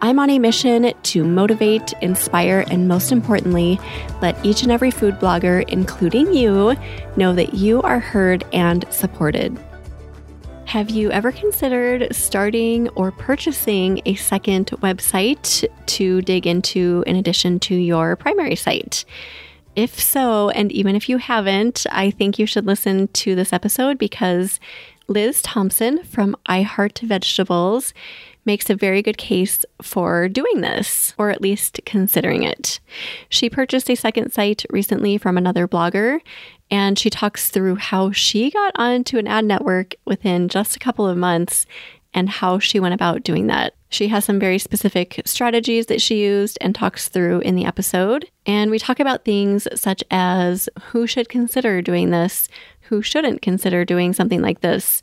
I'm on a mission to motivate, inspire, and most importantly, let each and every food blogger, including you, know that you are heard and supported. Have you ever considered starting or purchasing a second website to dig into in addition to your primary site? If so, and even if you haven't, I think you should listen to this episode because Liz Thomson from I Heart Vegetables makes a very good case for doing this, or at least considering it. She purchased a second site recently from another blogger, and she talks through how she got onto an ad network within just a couple of months and how she went about doing that. She has some very specific strategies that she used and talks through in the episode. And we talk about things such as who should consider doing this, who shouldn't consider doing something like this,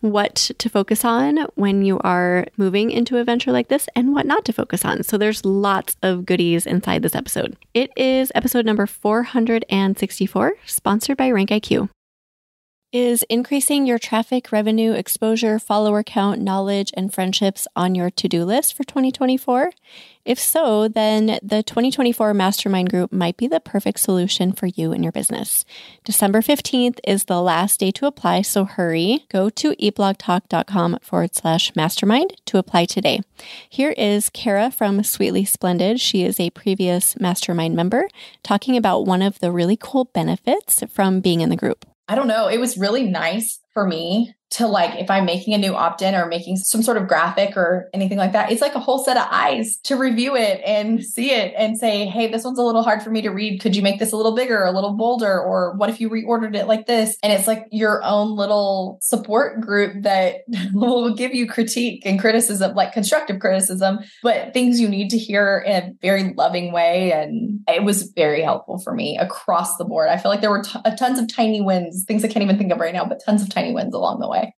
what to focus on when you are moving into a venture like this and what not to focus on. So there's lots of goodies inside this episode. It is episode number 464, sponsored by RankIQ. Is increasing your traffic, revenue, exposure, follower count, knowledge, and friendships on your to do list for 2024? If so, then the 2024 Mastermind Group might be the perfect solution for you and your business. December 15th is the last day to apply, so hurry. Go to eatblogtalk.com forward slash mastermind to apply today. Here is Kara from Sweetly Splendid. She is a previous Mastermind member talking about one of the really cool benefits from being in the group. I don't know. It was really nice for me to like if I'm making a new opt-in or making some sort of graphic or anything like that, it's like a whole set of eyes to review it and see it and say, hey, this one's a little hard for me to read. Could you make this a little bigger, a little bolder? Or what if you reordered it like this? And it's like your own little support group that will give you critique and criticism, like constructive criticism, but things you need to hear in a very loving way. And it was very helpful for me across the board. I feel like there were t- tons of tiny wins, things I can't even think of right now, but tons of tiny wins along the way.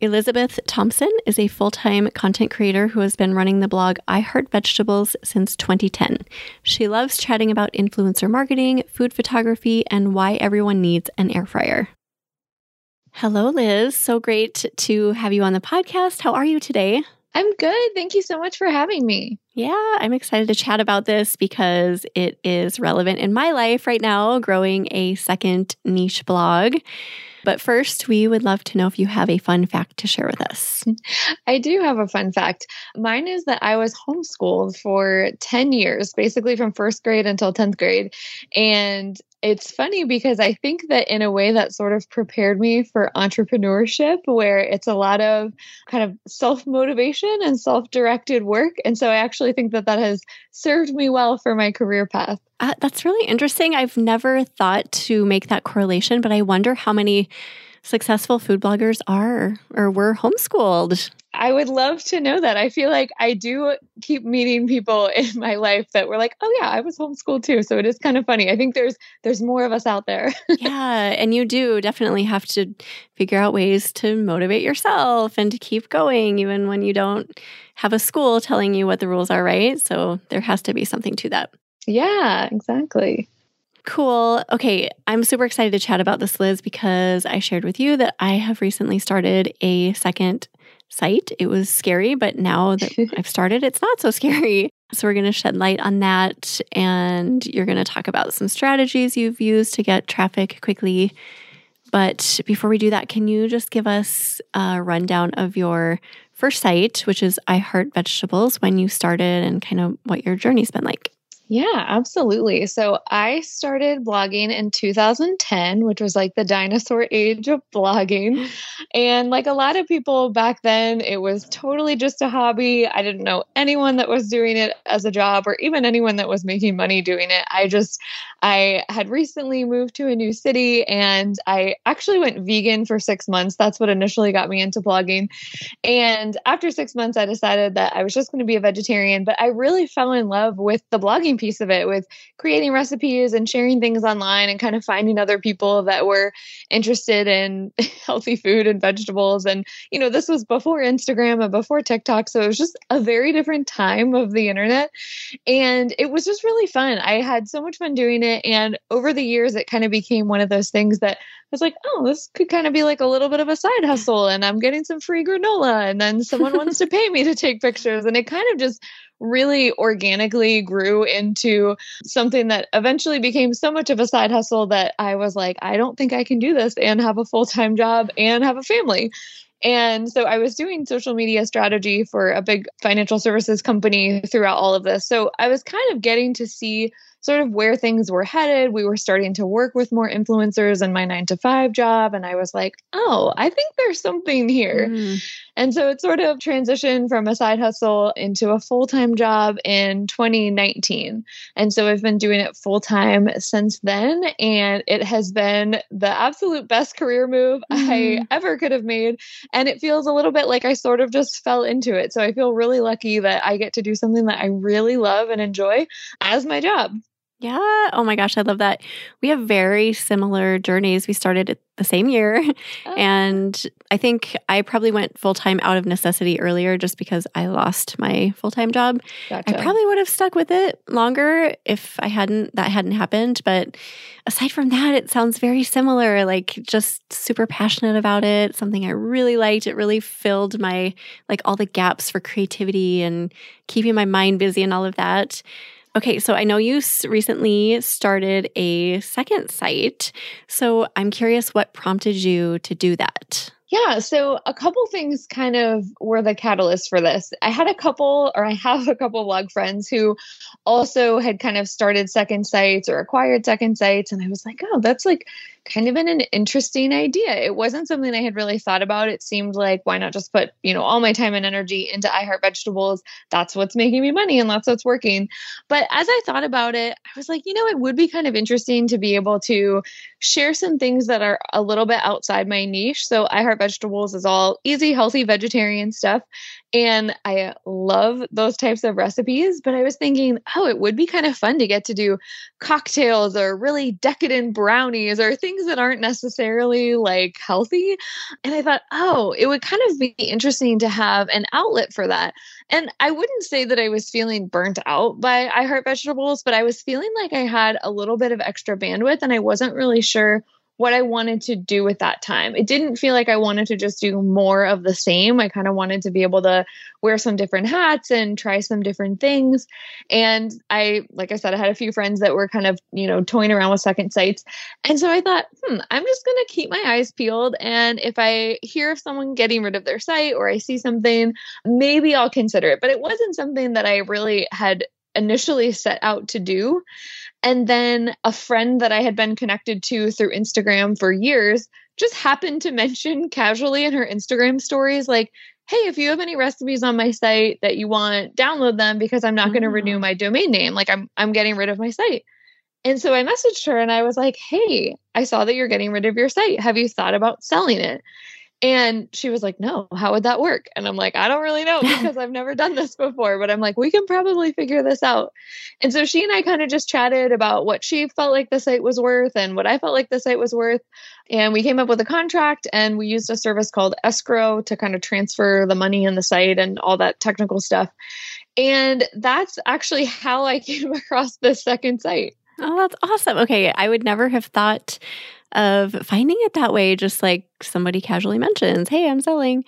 Elizabeth Thomson is a full time content creator who has been running the blog I Heart Vegetables since 2010. She loves chatting about influencer marketing, food photography, and why everyone needs an air fryer. Hello, Liz. So great to have you on the podcast. How are you today? I'm good. Thank you so much for having me. Yeah, I'm excited to chat about this because it is relevant in my life right now, growing a second niche blog. But first, we would love to know if you have a fun fact to share with us. I do have a fun fact. Mine is that I was homeschooled for 10 years, basically from first grade until 10th grade. And it's funny because I think that in a way that sort of prepared me for entrepreneurship, where it's a lot of kind of self motivation and self directed work. And so I actually think that that has served me well for my career path. Uh, that's really interesting. I've never thought to make that correlation, but I wonder how many successful food bloggers are or were homeschooled. I would love to know that. I feel like I do keep meeting people in my life that were like, "Oh yeah, I was homeschooled too." So it is kind of funny. I think there's there's more of us out there. yeah, and you do definitely have to figure out ways to motivate yourself and to keep going even when you don't have a school telling you what the rules are, right? So there has to be something to that. Yeah, exactly. Cool. Okay. I'm super excited to chat about this, Liz, because I shared with you that I have recently started a second site. It was scary, but now that I've started, it's not so scary. So, we're going to shed light on that. And you're going to talk about some strategies you've used to get traffic quickly. But before we do that, can you just give us a rundown of your first site, which is I Heart Vegetables, when you started and kind of what your journey's been like? Yeah, absolutely. So I started blogging in 2010, which was like the dinosaur age of blogging. And like a lot of people back then, it was totally just a hobby. I didn't know anyone that was doing it as a job or even anyone that was making money doing it. I just, I had recently moved to a new city and I actually went vegan for six months. That's what initially got me into blogging. And after six months, I decided that I was just going to be a vegetarian, but I really fell in love with the blogging piece of it with creating recipes and sharing things online and kind of finding other people that were interested in healthy food and vegetables. And, you know, this was before Instagram and before TikTok. So it was just a very different time of the internet. And it was just really fun. I had so much fun doing it. And over the years, it kind of became one of those things that I was like, oh, this could kind of be like a little bit of a side hustle. And I'm getting some free granola. And then someone wants to pay me to take pictures. And it kind of just really organically grew into something that eventually became so much of a side hustle that I was like, I don't think I can do this and have a full time job and have a family. And so I was doing social media strategy for a big financial services company throughout all of this. So I was kind of getting to see sort of where things were headed. We were starting to work with more influencers in my nine to five job. And I was like, oh, I think there's something here. Mm. And so it sort of transitioned from a side hustle into a full time job in 2019. And so I've been doing it full time since then. And it has been the absolute best career move mm. I mm-hmm. ever could have made. And it feels a little bit like I sort of just fell into it. So I feel really lucky that I get to do something that I really love and enjoy as my job. Yeah. Oh my gosh, I love that. We have very similar journeys. We started the same year. Oh. And I think I probably went full time out of necessity earlier just because I lost my full time job. Gotcha. I probably would have stuck with it longer if I hadn't, that hadn't happened. But aside from that, it sounds very similar, like just super passionate about it, something I really liked. It really filled my, like all the gaps for creativity and keeping my mind busy and all of that. Okay, so I know you recently started a second site. So I'm curious what prompted you to do that. Yeah, so a couple things kind of were the catalyst for this. I had a couple, or I have a couple blog friends who also had kind of started second sites or acquired second sites. And I was like, oh, that's like kind of been an interesting idea. It wasn't something I had really thought about. It seemed like why not just put, you know, all my time and energy into I Heart Vegetables? That's what's making me money and that's what's working. But as I thought about it, I was like, you know, it would be kind of interesting to be able to share some things that are a little bit outside my niche. So I Heart Vegetables is all easy, healthy vegetarian stuff. And I love those types of recipes. But I was thinking, oh, it would be kind of fun to get to do cocktails or really decadent brownies or things that aren't necessarily like healthy. And I thought, oh, it would kind of be interesting to have an outlet for that. And I wouldn't say that I was feeling burnt out by I Heart Vegetables, but I was feeling like I had a little bit of extra bandwidth and I wasn't really sure what I wanted to do with that time. It didn't feel like I wanted to just do more of the same. I kind of wanted to be able to wear some different hats and try some different things. And I, like I said, I had a few friends that were kind of, you know, toying around with second sites. And so I thought, hmm, I'm just going to keep my eyes peeled. And if I hear of someone getting rid of their site or I see something, maybe I'll consider it. But it wasn't something that I really had initially set out to do. And then a friend that I had been connected to through Instagram for years just happened to mention casually in her Instagram stories, like, hey, if you have any recipes on my site that you want, download them because I'm not going to renew ah. my domain name. Like I'm I'm getting rid of my site. And so I messaged her and I was like, hey, I saw that you're getting rid of your site. Have you thought about selling it? And she was like, No, how would that work? And I'm like, I don't really know because I've never done this before, but I'm like, we can probably figure this out. And so she and I kind of just chatted about what she felt like the site was worth and what I felt like the site was worth. And we came up with a contract and we used a service called Escrow to kind of transfer the money in the site and all that technical stuff. And that's actually how I came across the second site. Oh, that's awesome. Okay. I would never have thought of finding it that way, just like somebody casually mentions, Hey, I'm selling.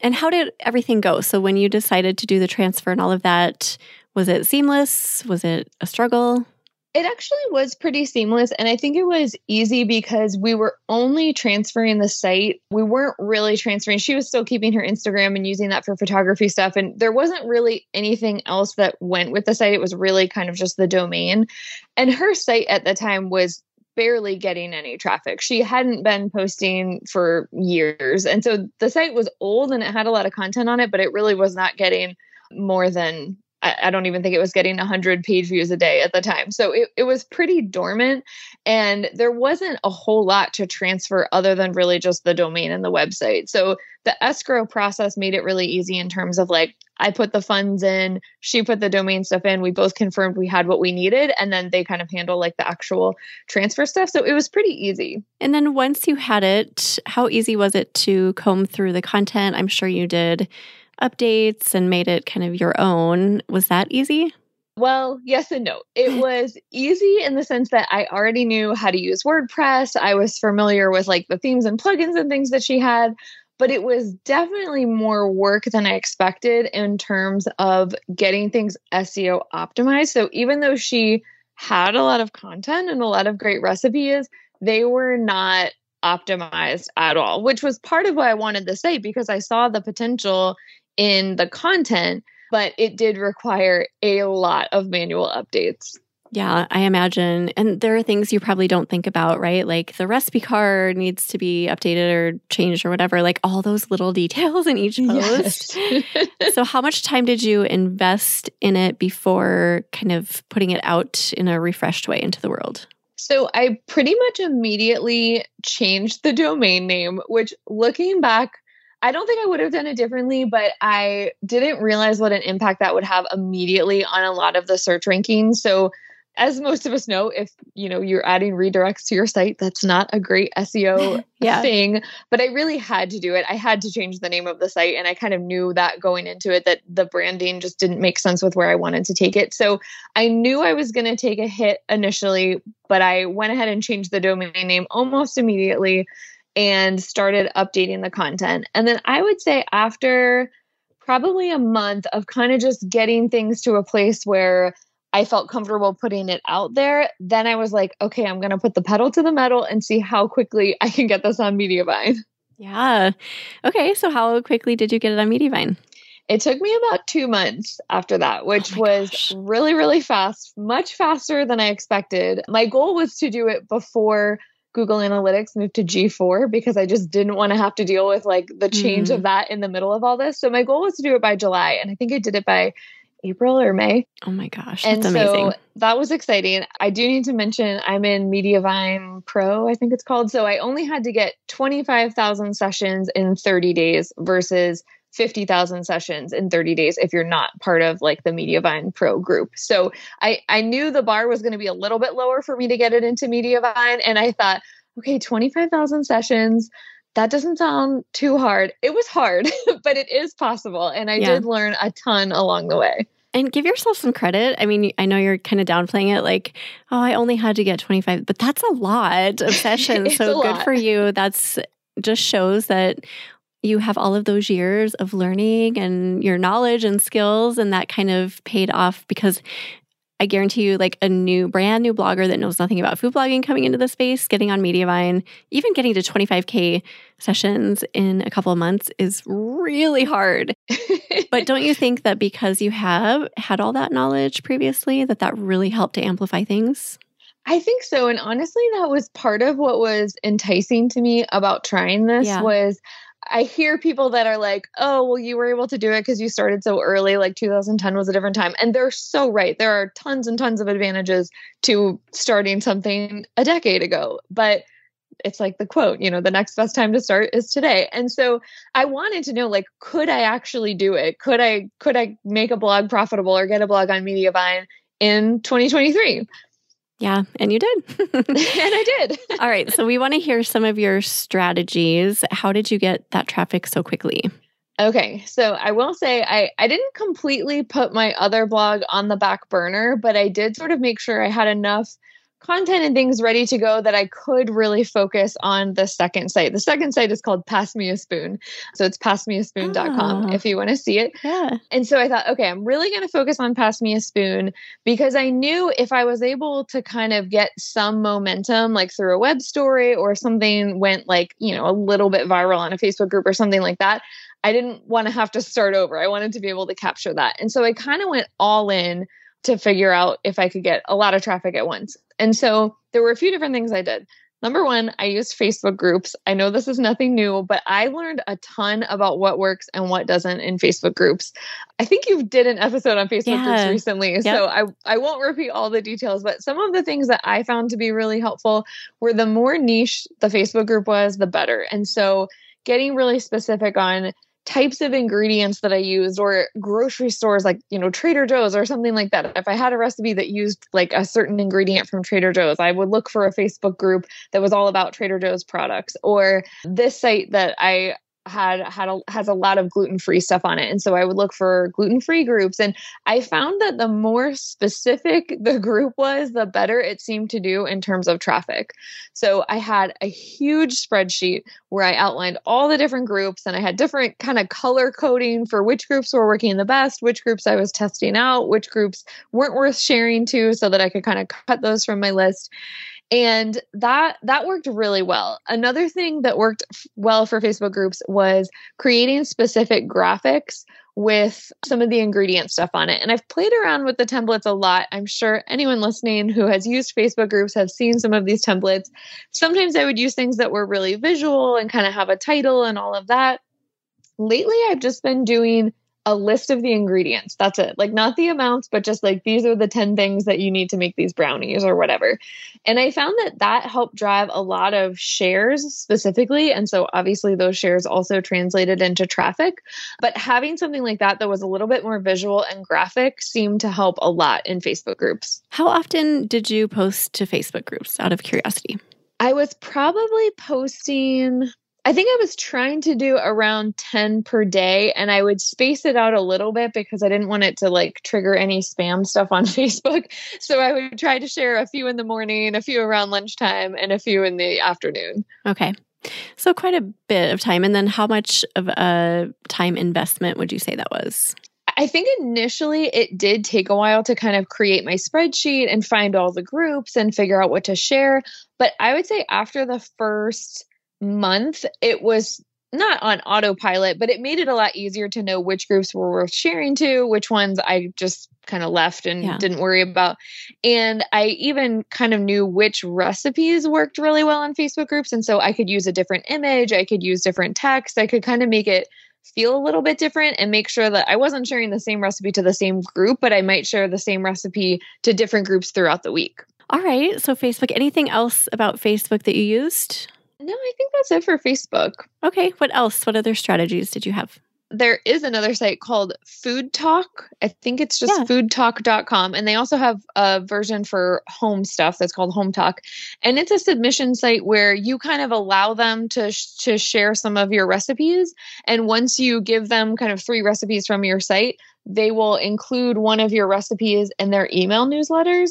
And how did everything go? So, when you decided to do the transfer and all of that, was it seamless? Was it a struggle? It actually was pretty seamless. And I think it was easy because we were only transferring the site. We weren't really transferring. She was still keeping her Instagram and using that for photography stuff. And there wasn't really anything else that went with the site. It was really kind of just the domain. And her site at the time was barely getting any traffic. She hadn't been posting for years. And so the site was old and it had a lot of content on it, but it really was not getting more than I, don't even think it was getting 100 page views a day at the time. So it, it was pretty dormant. And there wasn't a whole lot to transfer other than really just the domain and the website. So the escrow process made it really easy in terms of like I put the funds in, she put the domain stuff in. We both confirmed we had what we needed, and then they kind of handle like the actual transfer stuff. So it was pretty easy. And then once you had it, how easy was it to comb through the content? I'm sure you did updates and made it kind of your own. Was that easy? Well, yes and no. It was easy in the sense that I already knew how to use WordPress. I was familiar with like the themes and plugins and things that she had, but it was definitely more work than I expected in terms of getting things SEO optimized. So even though she had a lot of content and a lot of great recipes, they were not optimized at all, which was part of what I wanted to say because I saw the potential in the content but it did require a lot of manual updates. Yeah, I imagine. And there are things you probably don't think about, right? Like the recipe card needs to be updated or changed or whatever, like all those little details in each post. Yes. so, how much time did you invest in it before kind of putting it out in a refreshed way into the world? So, I pretty much immediately changed the domain name, which looking back, I don't think I would have done it differently, but I didn't realize what an impact that would have immediately on a lot of the search rankings. So as most of us know, if you know you're adding redirects to your site, that's not a great SEO yeah. thing. But I really had to do it. I had to change the name of the site, and I kind of knew that going into it that the branding just didn't make sense with where I wanted to take it. So I knew I was going to take a hit initially, but I went ahead and changed the domain name almost immediately and started updating the content. And then I would say after probably a month of kind of just getting things to a place where I felt comfortable putting it out there, then I was like, okay, I'm going to put the pedal to the metal and see how quickly I can get this on Mediavine. Yeah. Okay. So, how quickly did you get it on Mediavine? It took me about two months after that, which oh was gosh. really, really fast, much faster than I expected. My goal was to do it before Google Analytics moved to GA4 because I just didn't want to have to deal with like the change mm. of that in the middle of all this. So my goal was to do it by July, and I think I did it by April or May. Oh my gosh, and so amazing. that was exciting. I do need to mention I'm in Mediavine Pro, I think it's called. So I only had to get 25,000 sessions in 30 days versus 50,000 sessions in 30 days if you're not part of like the Mediavine Pro group. So I, I knew the bar was going to be a little bit lower for me to get it into Mediavine. And I thought, okay, 25,000 sessions. That doesn't sound too hard. It was hard, but it is possible. And I yeah. did learn a ton along the way. And give yourself some credit. I mean, I know you're kind of downplaying it, like, oh, I only had to get 25, but that's a lot of sessions. so good lot. for you. That's just shows that you have all of those years of learning and your knowledge and skills, and that kind of paid off because I guarantee you, like a new, brand new blogger that knows nothing about food blogging coming into the space, getting on Mediavine, even getting to 25K sessions in a couple of months is really hard. but don't you think that because you have had all that knowledge previously, that that really helped to amplify things? I think so. And honestly, that was part of what was enticing to me about trying this yeah. was I hear people that are like, oh, well, you were able to do it because you started so early, like 2010 was a different time. And they're so right. There are tons and tons of advantages to starting something a decade ago. But it's like the quote, you know, the next best time to start is today. And so I wanted to know, like, could I actually do it? Could I could I make a blog profitable or get a blog on Mediavine in 2023? Yeah, and you did. and I did. All right. So we want to hear some of your strategies. How did you get that traffic so quickly? Okay. So I will say I, I didn't completely put my other blog on the back burner, but I did sort of make sure I had enough content and things ready to go that I could really focus on the second site. The second site is called Pass Me a Spoon. So it's passmeaspoon.com oh. Ah. if you want to see it. Yeah. And so I thought, okay, I'm really going to focus on Pass Me a Spoon because I knew if I was able to kind of get some momentum, like through a web story or something went like, you know, a little bit viral on a Facebook group or something like that, I didn't want to have to start over. I wanted to be able to capture that. And so I kind of went all in to figure out if I could get a lot of traffic at once. And so there were a few different things I did. Number one, I used Facebook groups. I know this is nothing new, but I learned a ton about what works and what doesn't in Facebook groups. I think you did an episode on Facebook yeah. groups recently, yep. so I, I won't repeat all the details, but some of the things that I found to be really helpful were the more niche the Facebook group was, the better. And so getting really specific on types of ingredients that I used or grocery stores like, you know, Trader Joe's or something like that. If I had a recipe that used like a certain ingredient from Trader Joe's, I would look for a Facebook group that was all about Trader Joe's products or this site that I had had a, has a lot of gluten-free stuff on it. And so i would look for gluten-free groups. And i found that the more specific the group was the better it seemed to do in terms of traffic. So i had a huge spreadsheet where i outlined all the different groups and i had different kind of color coding for which groups were working the best which groups i was testing out which groups weren't worth sharing to so that i could kind of cut those from my list and that that worked really well. Another thing that worked well for facebook groups was creating specific graphics with some of the ingredient stuff on it. And i've played around with the templates a lot. I'm sure anyone listening who has used facebook groups have seen some of these templates. Sometimes i would use things that were really visual and kind of have a title and all of that. Lately i've just been doing a list of the ingredients. That's it. Like not the amounts, but just like these are the 10 things that you need to make these brownies or whatever. And I found that that helped drive a lot of shares specifically. And so obviously those shares also translated into traffic. But having something like that that was a little bit more visual and graphic seemed to help a lot in Facebook groups. How often did you post to Facebook groups out of curiosity? I was probably posting I think I was trying to do around 10 per day and I would space it out a little bit because I didn't want it to like trigger any spam stuff on Facebook. So I would try to share a few in the morning, a few around lunchtime, and a few in the afternoon. Okay. So quite a bit of time. And then how much of a time investment would you say that was? I think initially it did take a while to kind of create my spreadsheet and find all the groups and figure out what to share. But I would say after the first month, it was not on autopilot, but it made it a lot easier to know which groups were worth sharing to, which ones I just kind of left and yeah. didn't worry about. And I even kind of knew which recipes worked really well on Facebook groups. And so I could use a different image, I could use different text, I could kind of make it feel a little bit different and make sure that I wasn't sharing the same recipe to the same group, but I might share the same recipe to different groups throughout the week. All right. So, Facebook, anything else about Facebook that you used? No, I think that's it for Facebook. Okay. What else? What other strategies did you have? There is another site called Food Talk. I think it's just yeah. foodtalk.com. And they also have a version for home stuff that's called Home Talk. And it's a submission site where you kind of allow them to, sh- to share some of your recipes. And once you give them kind of three recipes from your site, they will include one of your recipes in their email newsletters.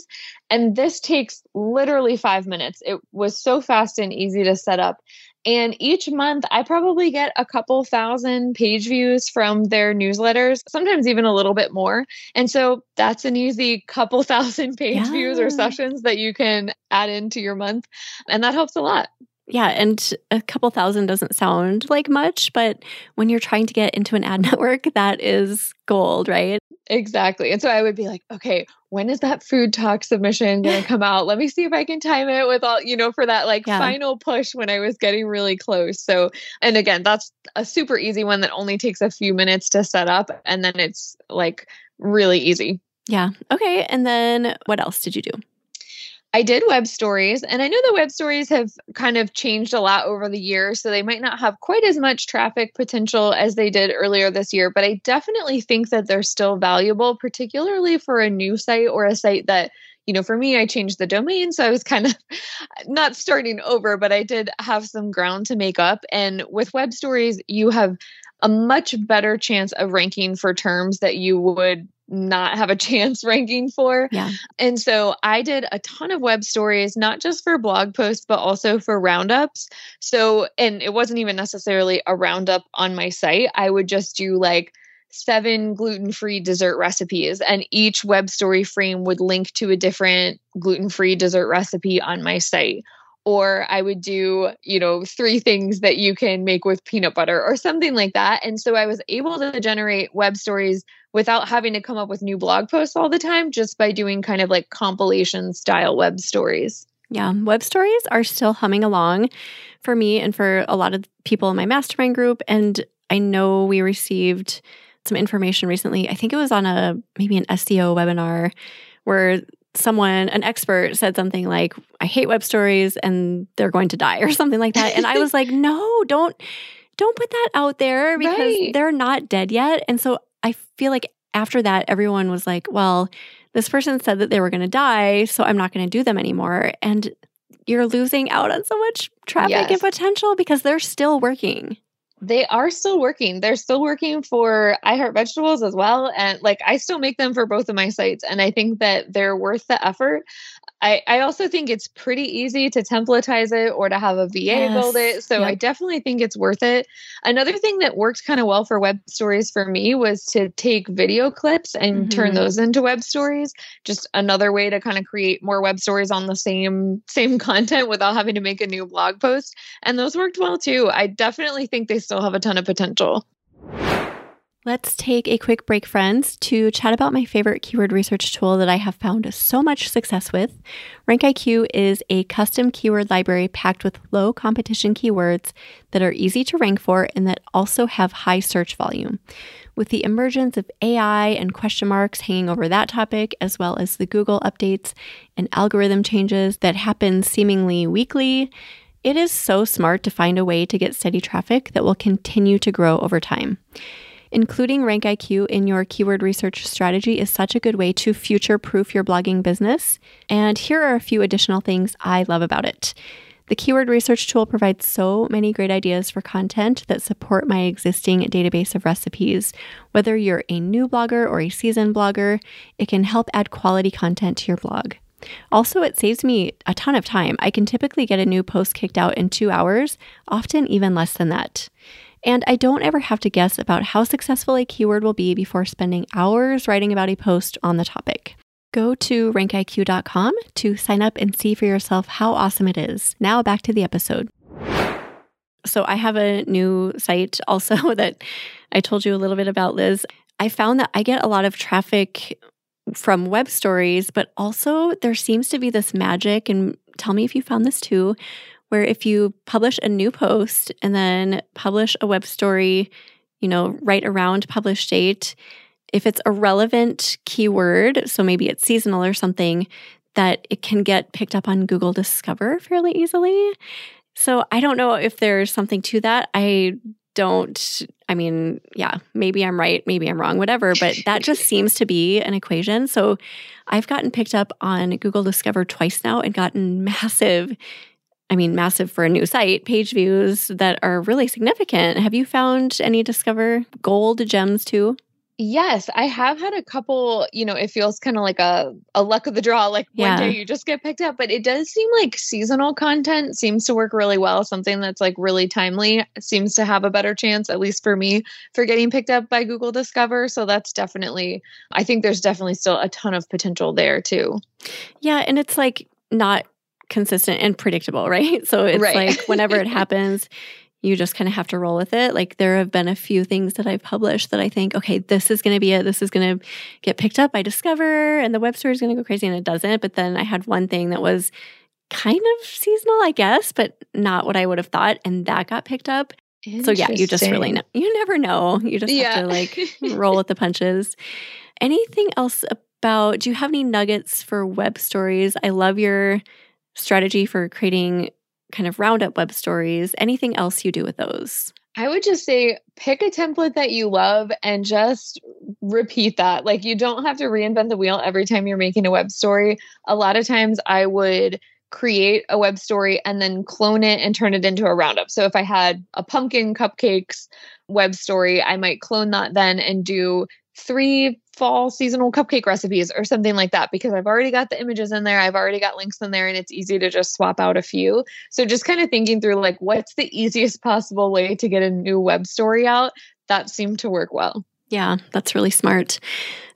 And this takes literally five minutes. It was so fast and easy to set up. And each month, I probably get a couple thousand page views from their newsletters, sometimes even a little bit more. And so that's an easy couple thousand page yeah. views or sessions that you can add into your month. And that helps a lot. Yeah, and a couple thousand doesn't sound like much, but when you're trying to get into an ad network, that is gold, right? Exactly. And so I would be like, okay, when is that food talk submission going to come out? Let me see if I can time it with all, you know, for that like yeah. final push when I was getting really close. So, and again, that's a super easy one that only takes a few minutes to set up and then it's like really easy. Yeah. Okay. And then what else did you do? I did web stories, and I know the web stories have kind of changed a lot over the years, so they might not have quite as much traffic potential as they did earlier this year, but I definitely think that they're still valuable, particularly for a new site or a site that you know, for me, I changed the domain. So I was kind of not starting over, but I did have some ground to make up. And with web stories, you have a much better chance of ranking for terms that you would not have a chance ranking for. Yeah. And so I did a ton of web stories, not just for blog posts, but also for roundups. So, and it wasn't even necessarily a roundup on my site. I would just do like seven gluten free dessert recipes, and each web story frame would link to a different gluten free dessert recipe on my site or I would do, you know, three things that you can make with peanut butter or something like that. And so I was able to generate web stories without having to come up with new blog posts all the time, just by doing kind of like compilation style web stories. Yeah, web stories are still humming along for me and for a lot of people in my mastermind group. And I know we received some information recently. I think it was on a maybe an SEO webinar where someone, an expert, said something like, I hate web stories and they're going to die or something like that. And I was like, no, don't don't put that out there because Right. they're not dead yet. And so I feel like after that, everyone was like, well, this person said that they were going to die, so I'm not going to do them anymore. And you're losing out on so much traffic and potential because they're still working. They are still working. They're still working for I Heart Vegetables as well. And like I still make them for both of my sites. And I think that they're worth the effort. I, I also think it's pretty easy to templatize it or to have a VA build it. So I definitely think it's worth it. Another thing that worked kind of well for web stories for me was to take video clips and turn Mhm. those into web stories. Just another way to kind of create more web stories on the same same content without having to make a new blog post. And those worked well too. I definitely think they still have a ton of potential. Let's take a quick break, friends, to chat about my favorite keyword research tool that I have found so much success with. RankIQ is a custom keyword library packed with low competition keywords that are easy to rank for and that also have high search volume. With the emergence of AI and question marks hanging over that topic, as well as the Google updates and algorithm changes that happen seemingly weekly, it is so smart to find a way to get steady traffic that will continue to grow over time. Including RankIQ in your keyword research strategy is such a good way to future proof your blogging business. And here are a few additional things I love about it. The keyword research tool provides so many great ideas for content that support my existing database of recipes. Whether you're a new blogger or a seasoned blogger, it can help add quality content to your blog. Also, it saves me a ton of time. I can typically get a new post kicked out in two hours, often even less than that. And I don't ever have to guess about how successful a keyword will be before spending hours writing about a post on the topic. Go to rankiq.com to sign up and see for yourself how awesome it is. Now back to the episode. So I have a new site also that I told you a little bit about, Liz. I found that I get a lot of traffic from web stories, but also there seems to be this magic, and tell me if you found this too, where if you publish a new post and then publish a web story, you know, right around publish date, if it's a relevant keyword, so maybe it's seasonal or something, that it can get picked up on Google Discover fairly easily. So I don't know if there's something to that. I don't, I mean, yeah, maybe I'm right, maybe I'm wrong, whatever, but that just seems to be an equation. So I've gotten picked up on Google Discover twice now and gotten massive, I mean, massive for a new site, page views that are really significant. Have you found any Discover gold gems too? Yes, I have had a couple, you know, it feels kind of like a, a luck of the draw. Like Yeah. one day you just get picked up, but it does seem like seasonal content seems to work really well. Something that's like really timely seems to have a better chance, at least for me, for getting picked up by Google Discover. So that's definitely, I think there's definitely still a ton of potential there too. Yeah, and it's like not consistent and predictable, right? So it's Right. like whenever it happens, you just kind of have to roll with it. Like there have been a few things that I've published that I think, okay, this is going to be it. This is going to get picked up by Discover and the web story is going to go crazy and it doesn't. But then I had one thing that was kind of seasonal, I guess, but not what I would have thought. And that got picked up. So yeah, you just really know. You never know. You just have to like roll with the punches. Anything else about, do you have any nuggets for web stories? I love your strategy for creating kind of roundup web stories. Anything else you do with those? I would just say pick a template that you love and just repeat that. Like you don't have to reinvent the wheel every time you're making a web story. A lot of times I would create a web story and then clone it and turn it into a roundup. So if I had a pumpkin cupcakes web story, I might clone that then and do three fall seasonal cupcake recipes or something like that because I've already got the images in there, I've already got links in there and it's easy to just swap out a few. So just kind of thinking through like what's the easiest possible way to get a new web story out, that seemed to work well. Yeah, that's really smart.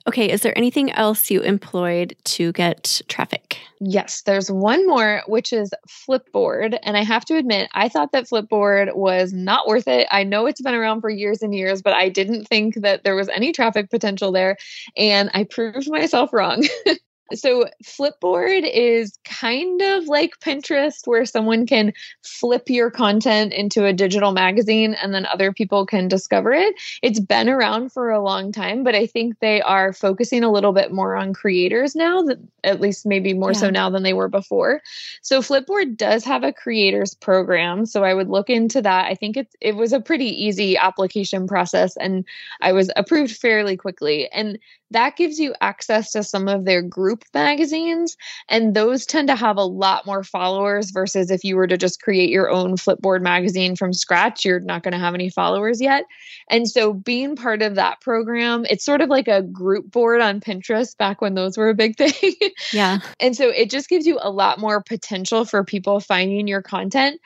Okay, is there anything else you employed to get traffic? Yes, there's one more, which is Flipboard. And I have to admit, I thought that Flipboard was not worth it. I know it's been around for years and years, but I didn't think that there was any traffic potential there. And I proved myself wrong. So, Flipboard is kind of like Pinterest, where someone can flip your content into a digital magazine and then other people can discover it. It's been around for a long time, but I think they are focusing a little bit more on creators now, at least maybe more yeah. so now than they were before. So, Flipboard does have a creators program. So, I would look into that. I think it, it was a pretty easy application process and I was approved fairly quickly. And that gives you access to some of their group magazines. And those tend to have a lot more followers versus if you were to just create your own Flipboard magazine from scratch, you're not going to have any followers yet. And so being part of that program, it's sort of like a group board on Pinterest back when those were a big thing. Yeah. and so it just gives you a lot more potential for people finding your content.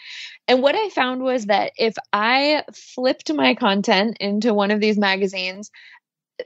And what I found was that if I flipped my content into one of these magazines,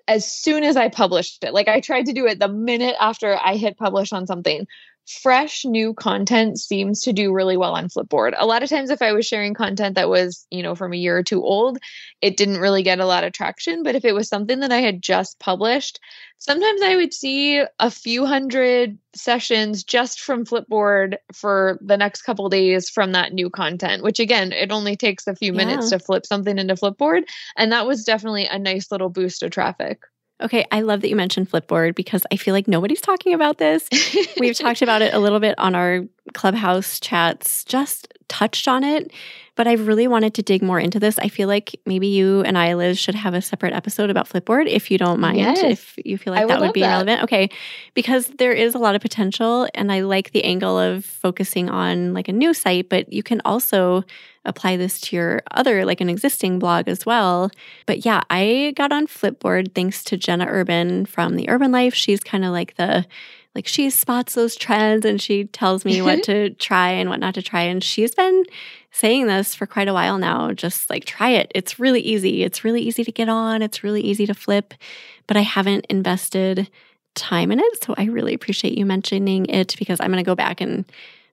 as soon as I published it. Like I tried to do it the minute after I hit publish on something fresh new content seems to do really well on Flipboard. A lot of times if I was sharing content that was, you know, from a year or two old, it didn't really get a lot of traction, but if it was something that I had just published, sometimes I would see a few hundred sessions just from Flipboard for the next couple days from that new content, which again, it only takes a few minutes to flip something into Flipboard, and that was definitely a nice little boost of traffic. Okay, I love that you mentioned Flipboard because I feel like nobody's talking about this. We've talked about it a little bit on our clubhouse chats, just touched on it, but I really wanted to dig more into this. I feel like maybe you and I, Liz, should have a separate episode about Flipboard if you don't mind, yes. if you feel like I that would, would be that. relevant. Okay, because there is a lot of potential, and I like the angle of focusing on like a new site, but you can also apply this to your other, like an existing blog as well. But yeah, I got on Flipboard thanks to Jenna Urben from the Urben Life. She's kind of like the like she spots those trends and she tells me what to try and what not to try. And she's been saying this for quite a while now. Just like try it. It's really easy. It's really easy to get on. It's really easy to flip. But I haven't invested time in it. So I really appreciate you mentioning it because I'm going to go back and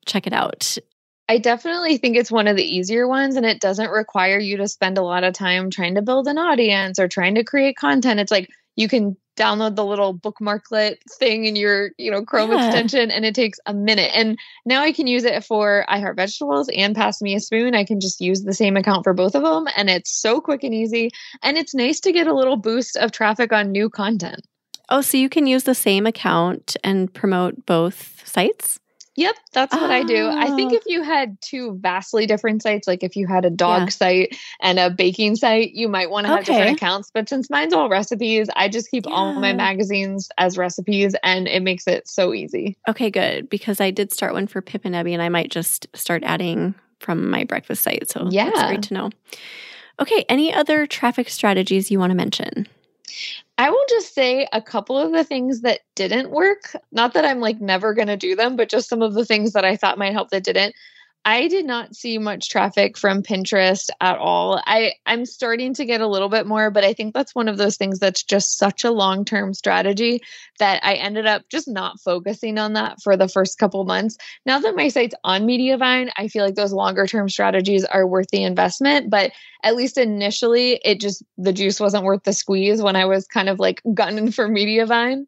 check it out. I definitely think it's one of the easier ones and it doesn't require you to spend a lot of time trying to build an audience or trying to create content. It's like you can download the little bookmarklet thing in your, you know, Chrome yeah. extension and it takes a minute. And now I can use it for I Heart Vegetables and Pass Me a Spoon. I can just use the same account for both of them and it's so quick and easy and it's nice to get a little boost of traffic on new content. Oh, so you can use the same account and promote both sites? Yep, that's what oh. I do. I think oh. if you had two vastly different sites, like if you had a dog yeah. site and a baking site, you might want to have okay. different accounts. But since mine's all recipes, I just keep yeah. all my magazines as recipes and it makes it so easy. Okay, good. Because I did start one for Pip and Ebby and I might just start adding from my breakfast site. So yeah. that's great to know. Okay, any other traffic strategies you want to mention? I will just say a couple of the things that didn't work. Not that I'm like never going to do them, but just some of the things that I thought might help that didn't. I did not see much traffic from Pinterest at all. I I'm starting to get a little bit more, but I think that's one of those things that's just such a long-term strategy that I ended up just not focusing on that for the first couple months. Now that my site's on Mediavine, I feel like those longer-term strategies are worth the investment, but at least initially it just the juice wasn't worth the squeeze when I was kind of like gunning for Mediavine.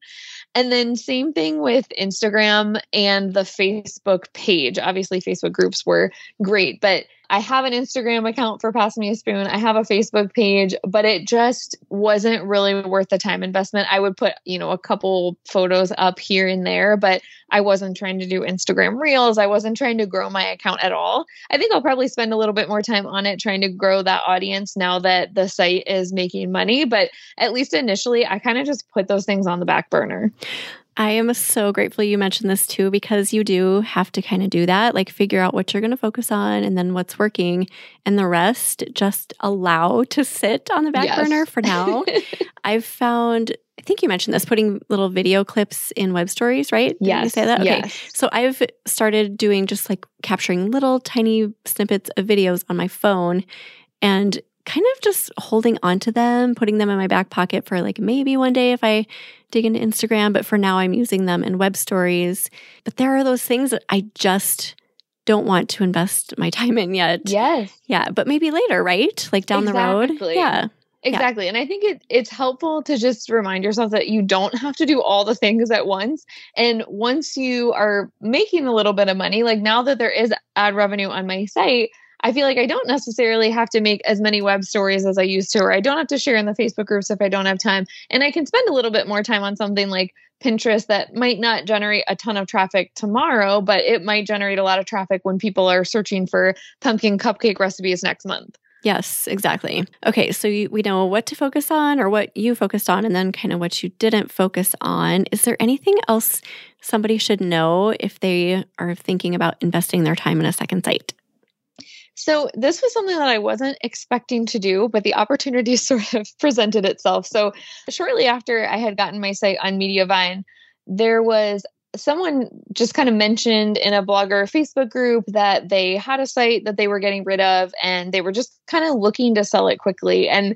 And then same thing with Instagram and the Facebook page. Obviously, Facebook groups were great, but I have an Instagram account for Pass Me a Spoon. I have a Facebook page, but it just wasn't really worth the time investment. I would put, you know, a couple photos up here and there, but I wasn't trying to do Instagram reels. I wasn't trying to grow my account at all. I think I'll probably spend a little bit more time on it trying to grow that audience now that the site is making money. But at least initially, I kind of just put those things on the back burner. I am so grateful you mentioned this too, because you do have to kind of do that, like figure out what you're going to focus on and then what's working, and the rest just allow to sit on the back yes. burner for now. I've found, I think you mentioned this, putting little video clips in web stories, right? Did yes. you say that? Okay. Yes. So I've started doing just like capturing little tiny snippets of videos on my phone. And kind of just holding onto them, putting them in my back pocket for like maybe one day if I dig into Instagram. But for now, I'm using them in web stories. But there are those things that I just don't want to invest my time in yet. Yes. Yeah. But maybe later, right? Like down exactly. the road. Yeah. Exactly. Yeah. And I think it, it's helpful to just remind yourself that you don't have to do all the things at once. And once you are making a little bit of money, like now that there is ad revenue on my site, I feel like I don't necessarily have to make as many web stories as I used to, or I don't have to share in the Facebook groups if I don't have time. And I can spend a little bit more time on something like Pinterest that might not generate a ton of traffic tomorrow, but it might generate a lot of traffic when people are searching for pumpkin cupcake recipes next month. Yes, exactly. Okay, so we know what to focus on or what you focused on, and then kind of what you didn't focus on. Is there anything else somebody should know if they are thinking about investing their time in a second site? So, this was something that I wasn't expecting to do, but the opportunity sort of presented itself. So, shortly after I had gotten my site on Mediavine, there was someone just kind of mentioned in a blogger Facebook group that they had a site that they were getting rid of and they were just kind of looking to sell it quickly. And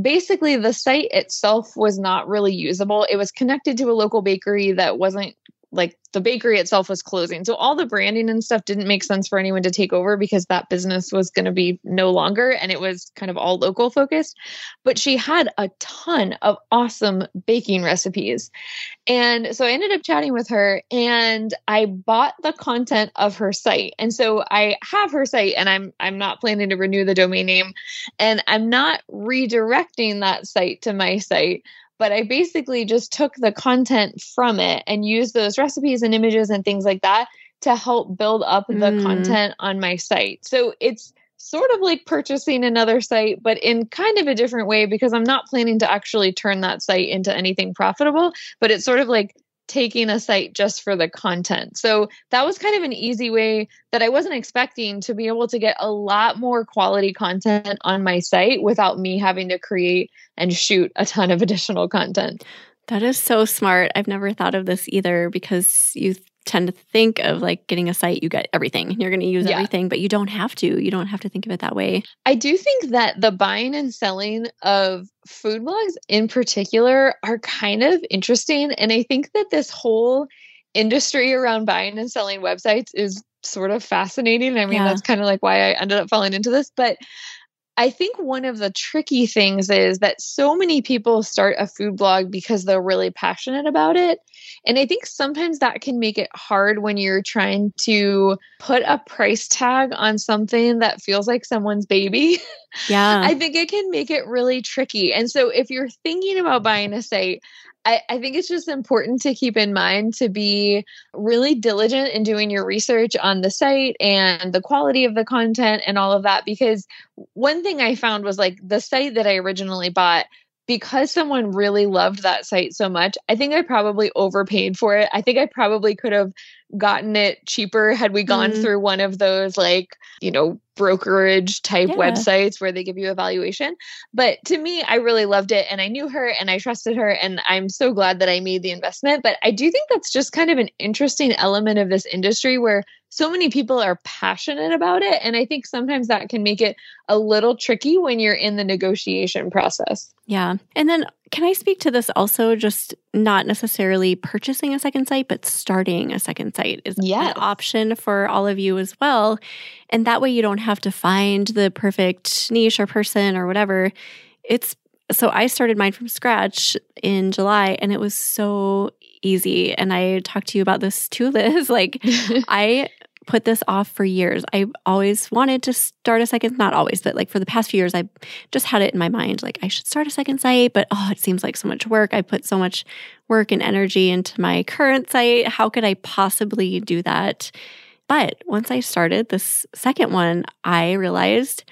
basically, the site itself was not really usable. It was connected to a local bakery that wasn't like the bakery itself was closing. So all the branding and stuff didn't make sense for anyone to take over because that business was going to be no longer and it was kind of all local focused. But she had a ton of awesome baking recipes. And so I ended up chatting with her and I bought the content of her site. And so I have her site and I'm I'm not planning to renew the domain name and I'm not redirecting that site to my site but I basically just took the content from it and used those recipes and images and things like that to help build up the mm. content on my site. So it's sort of like purchasing another site, but in kind of a different way because I'm not planning to actually turn that site into anything profitable, but it's sort of like taking a site just for the content. So that was kind of an easy way that I wasn't expecting to be able to get a lot more quality content on my site without me having to create and shoot a ton of additional content. That is so smart. I've never thought of this either because you tend to think of like getting a site, you get everything. You're going to use yeah. everything, but you don't have to. You don't have to think of it that way. I do think that the buying and selling of food blogs in particular are kind of interesting. And I think that this whole industry around buying and selling websites is sort of fascinating. I mean, yeah. that's kind of like why I ended up falling into this. But I think one of the tricky things is that so many people start a food blog because they're really passionate about it. And I think sometimes that can make it hard when you're trying to put a price tag on something that feels like someone's baby. Yeah. I think it can make it really tricky. And so if you're thinking about buying a site, I, I, think it's just important to keep in mind to be really diligent in doing your research on the site and the quality of the content and all of that. Because one thing I found was like the site that I originally bought because someone really loved that site so much, I think I probably overpaid for it. I think I probably could have gotten it cheaper had we gone mm-hmm. through one of those like, you know, brokerage type yeah. websites where they give you evaluation. But to me, I really loved it and I knew her and I trusted her and I'm so glad that I made the investment. But I do think that's just kind of an interesting element of this industry where so many people are passionate about it. And I think sometimes that can make it a little tricky when you're in the negotiation process. Yeah. And then can I speak to this also just not necessarily purchasing a second site, but starting a second site is yes. an option for all of you as well. And that way you don't have to find the perfect niche or person or whatever. It's so I started mine from scratch in July and it was so easy. And I talked to you about this too, Liz. Like I put this off for years. I always wanted to start a second, not always, but like for the past few years, I just had it in my mind like I should start a second site, but oh, it seems like so much work. I put so much work and energy into my current site. How could I possibly do that? But once I started this second one, I realized,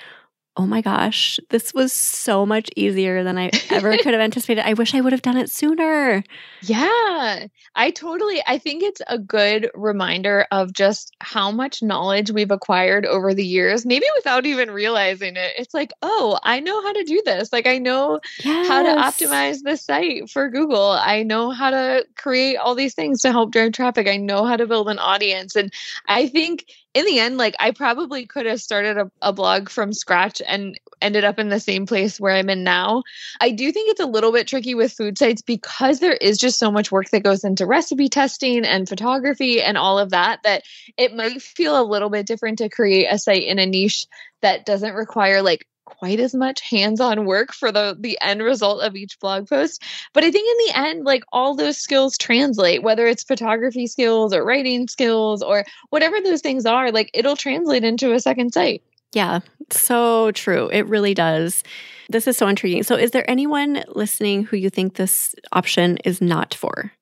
oh my gosh, this was so much easier than I ever could have anticipated. I wish I would have done it sooner. Yeah, I totally, I think it's a good reminder of just how much knowledge we've acquired over the years, maybe without even realizing it. It's like, oh, I know how to do this. Like, I know yes. how to optimize the site for Google. I know how to create all these things to help drive traffic. I know how to build an audience. And I think in the end, like I probably could have started a, a, blog from scratch and ended up in the same place where I'm in now. I do think it's a little bit tricky with food sites because there is just so much work that goes into recipe testing and photography and all of that that it might feel a little bit different to create a site in a niche that doesn't require like quite as much hands-on work for the the end result of each blog post but i think in the end like all those skills translate whether it's photography skills or writing skills or whatever those things are like it'll translate into a second site yeah so true. It really does. This is so intriguing. So is there anyone listening who you think this option is not for?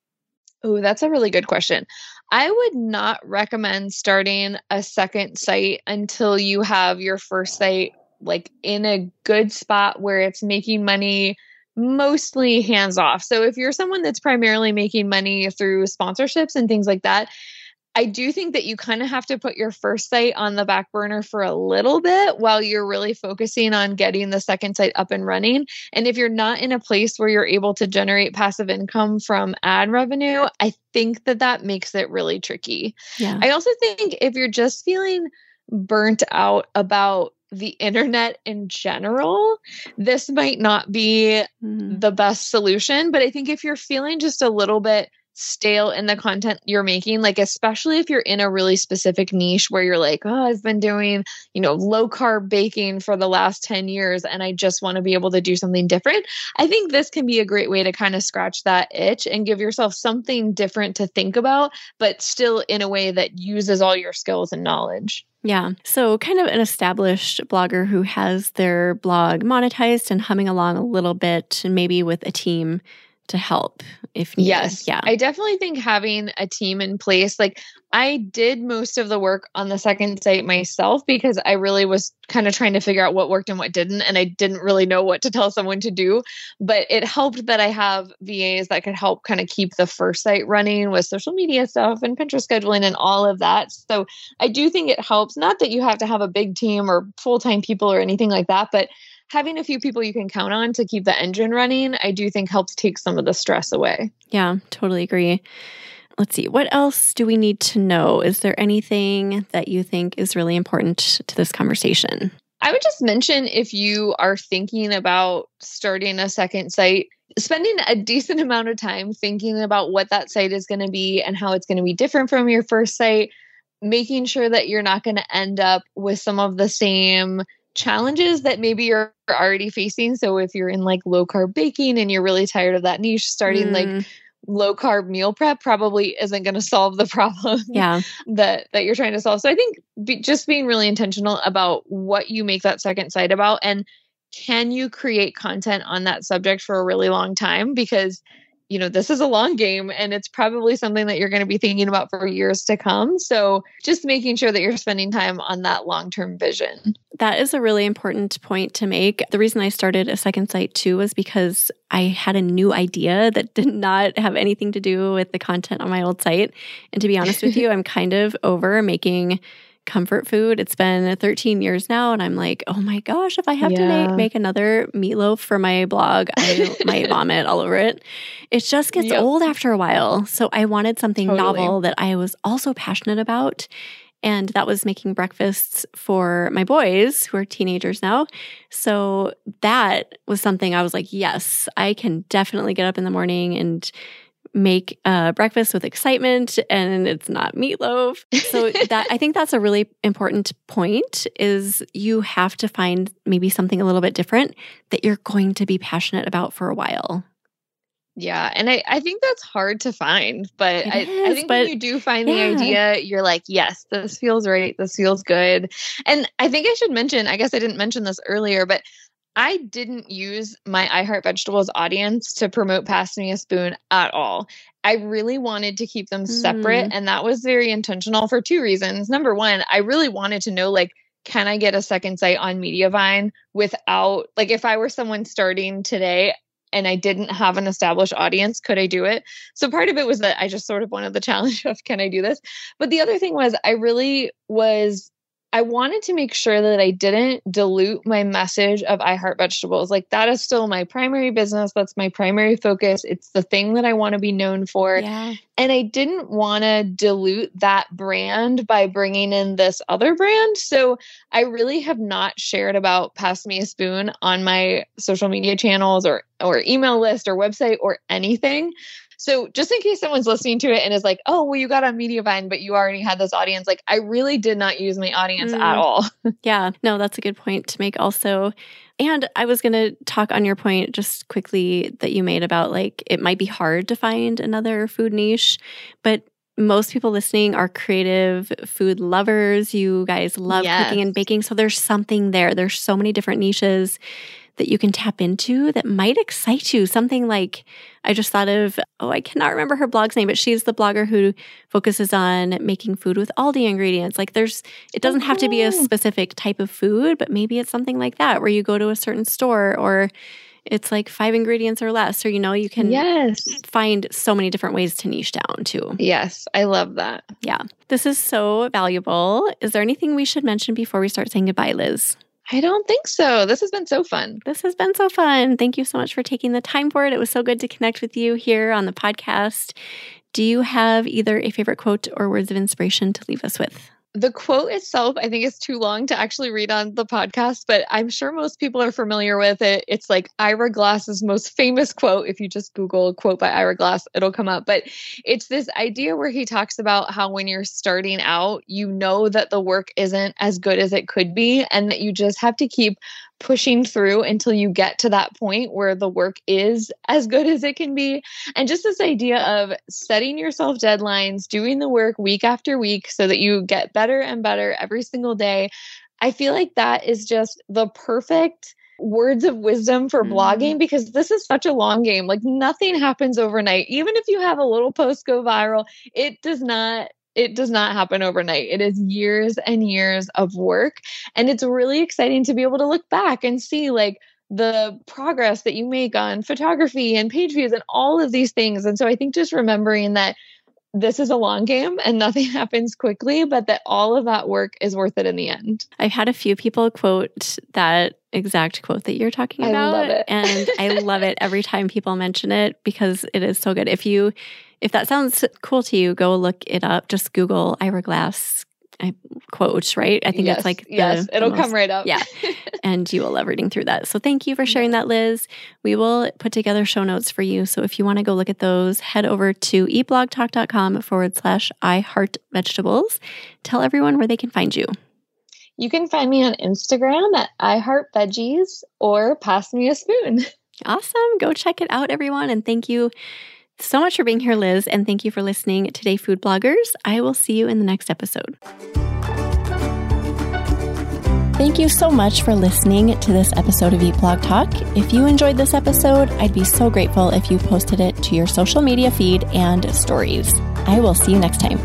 Oh, that's a really good question. I would not recommend starting a second site until you have your first site like in a good spot where it's making money mostly hands off. So if you're someone that's primarily making money through sponsorships and things like that, I do think that you kind of have to put your first site on the back burner for a little bit while you're really focusing on getting the second site up and running. And if you're not in a place where you're able to generate passive income from ad revenue, I think that that makes it really tricky. Yeah. I also think if you're just feeling burnt out about the internet in general, this might not be mm-hmm. the best solution. But I think if you're feeling just a little bit stale in the content you're making like especially if you're in a really specific niche where you're like oh I've been doing you know low carb baking for the last 10 years and I just want to be able to do something different I think this can be a great way to kind of scratch that itch and give yourself something different to think about but still in a way that uses all your skills and knowledge yeah. So, kind of an established blogger who has their blog monetized and humming along a little bit, maybe with a team to help if needed. Yes. Yeah. I definitely think having a team in place, like I did most of the work on the second site myself because I really was kind of trying to figure out what worked and what didn't. And I didn't really know what to tell someone to do. But it helped that I have VAs that could help kind of keep the first site running with social media stuff and Pinterest scheduling and all of that. So I do think it helps. Not that you have to have a big team or full time people or anything like that, but having a few people you can count on to keep the engine running, I do think helps take some of the stress away. Yeah, totally agree. Let's see, what else do we need to know? Is there anything that you think is really important to this conversation? I would just mention if you are thinking about starting a second site, spending a decent amount of time thinking about what that site is going to be and how it's going to be different from your first site, making sure that you're not going to end up with some of the same challenges that maybe you're already facing. So if you're in like low carb baking and you're really tired of that niche, starting mm. like low carb meal prep probably isn't going to solve the problem yeah. that that you're trying to solve. So I think be, just being really intentional about what you make that second site about and can you create content on that subject for a really long time because you know, this is a long game and it's probably something that you're going to be thinking about for years to come. So just making sure that you're spending time on that long term vision. That is a really important point to make. The reason I started a second site too was because I had a new idea that did not have anything to do with the content on my old site. And to be honest with you, I'm kind of over making comfort food. It's been 13 years now, and I'm like, oh my gosh, if I have yeah. to make, make, another meatloaf for my blog, I might vomit all over it. It just gets yep. old after a while. So I wanted something totally. novel that I was also passionate about. And that was making breakfasts for my boys who are teenagers now. So that was something I was like, yes, I can definitely get up in the morning and make uh, breakfast with excitement and it's not meatloaf. So that I think that's a really important point is you have to find maybe something a little bit different that you're going to be passionate about for a while. Yeah, and I, I think that's hard to find, but I, is, I think but when you do find yeah. the idea, you're like, yes, this feels right. This feels good. And I think I should mention, I guess I didn't mention this earlier, but I didn't use my I Heart Vegetables audience to promote Pass Me a Spoon at all. I really wanted to keep them separate. Mm. And that was very intentional for two reasons. Number one, I really wanted to know, like, can I get a second site on Mediavine without, like, if I were someone starting today and I didn't have an established audience, could I do it? So part of it was that I just sort of wanted the challenge of, can I do this? But the other thing was, I really was I wanted to make sure that I didn't dilute my message of I Heart Vegetables. Like that is still my primary business. That's my primary focus. It's the thing that I want to be known for. Yeah. And I didn't want to dilute that brand by bringing in this other brand. So I really have not shared about Pass Me a Spoon on my social media channels or or email list or website or anything. So just in case someone's listening to it and is like, oh, well, you got on Mediavine, but you already had this audience, like I really did not use my audience mm. at all. yeah, no, that's a good point to make also. And I was going to talk on your point just quickly that you made about like it might be hard to find another food niche, but most people listening are creative food lovers. You guys love yes. cooking and baking. So there's something there. There's so many different niches that you can tap into that might excite you. Something like I just thought of, oh, I cannot remember her blog's name, but she's the blogger who focuses on making food with Aldi ingredients. Like there's, it doesn't have to be a oh. specific type of food, but maybe it's something like that where you go to a certain store or it's like five ingredients or less. Or you know you can yes. find so many different ways to niche down too. Yes i love that. Yeah. This is so valuable. Is there anything we should mention before we start saying goodbye liz I don't think so. This has been so fun. This has been so fun. Thank you so much for taking the time for it. It was so good to connect with you here on the podcast. Do you have either a favorite quote or words of inspiration to leave us with? The quote itself, I think, is too long to actually read on the podcast, but I'm sure most people are familiar with it. It's like Ira Glass's most famous quote. If you just Google quote by Ira Glass, it'll come up. But it's this idea where he talks about how when you're starting out, you know that the work isn't as good as it could be, and that you just have to keep pushing through until you get to that point where the work is as good as it can be. And just this idea of setting yourself deadlines, doing the work week after week so that you get better and better every single day. I feel like that is just the perfect words of wisdom for mm. blogging because this is such a long game. Like nothing happens overnight. Even if you have a little post go viral, it does not it does not happen overnight. It is years and years of work. And it's really exciting to be able to look back and see like the progress that you make on photography and page views and all of these things. And so I think just remembering that this is a long game and nothing happens quickly, but that all of that work is worth it in the end. I've had a few people quote that exact quote that you're talking about. I love it. and I love it every time people mention it because it is so good. If you if that sounds cool to you, go look it up. Just Google Ira Glass quote, right? I think yes, that's like the, yes, it'll most, come right up. Yeah, and you will love reading through that. So thank you for sharing that, Liz. We will put together show notes for you. So if you want to go look at those, head over to eatblogtalk.com forward slash I heart vegetables. Tell everyone where they can find you. You can find me on Instagram at I heart veggies or pass me a spoon. Awesome. Go check it out, everyone. And thank you so much for being here, Liz, and thank you for listening today, food bloggers. I will see you in the next episode. Thank you so much for listening to this episode of Eat Blog Talk. If you enjoyed this episode, I'd be so grateful if you posted it to your social media feed and stories. I will see you next time.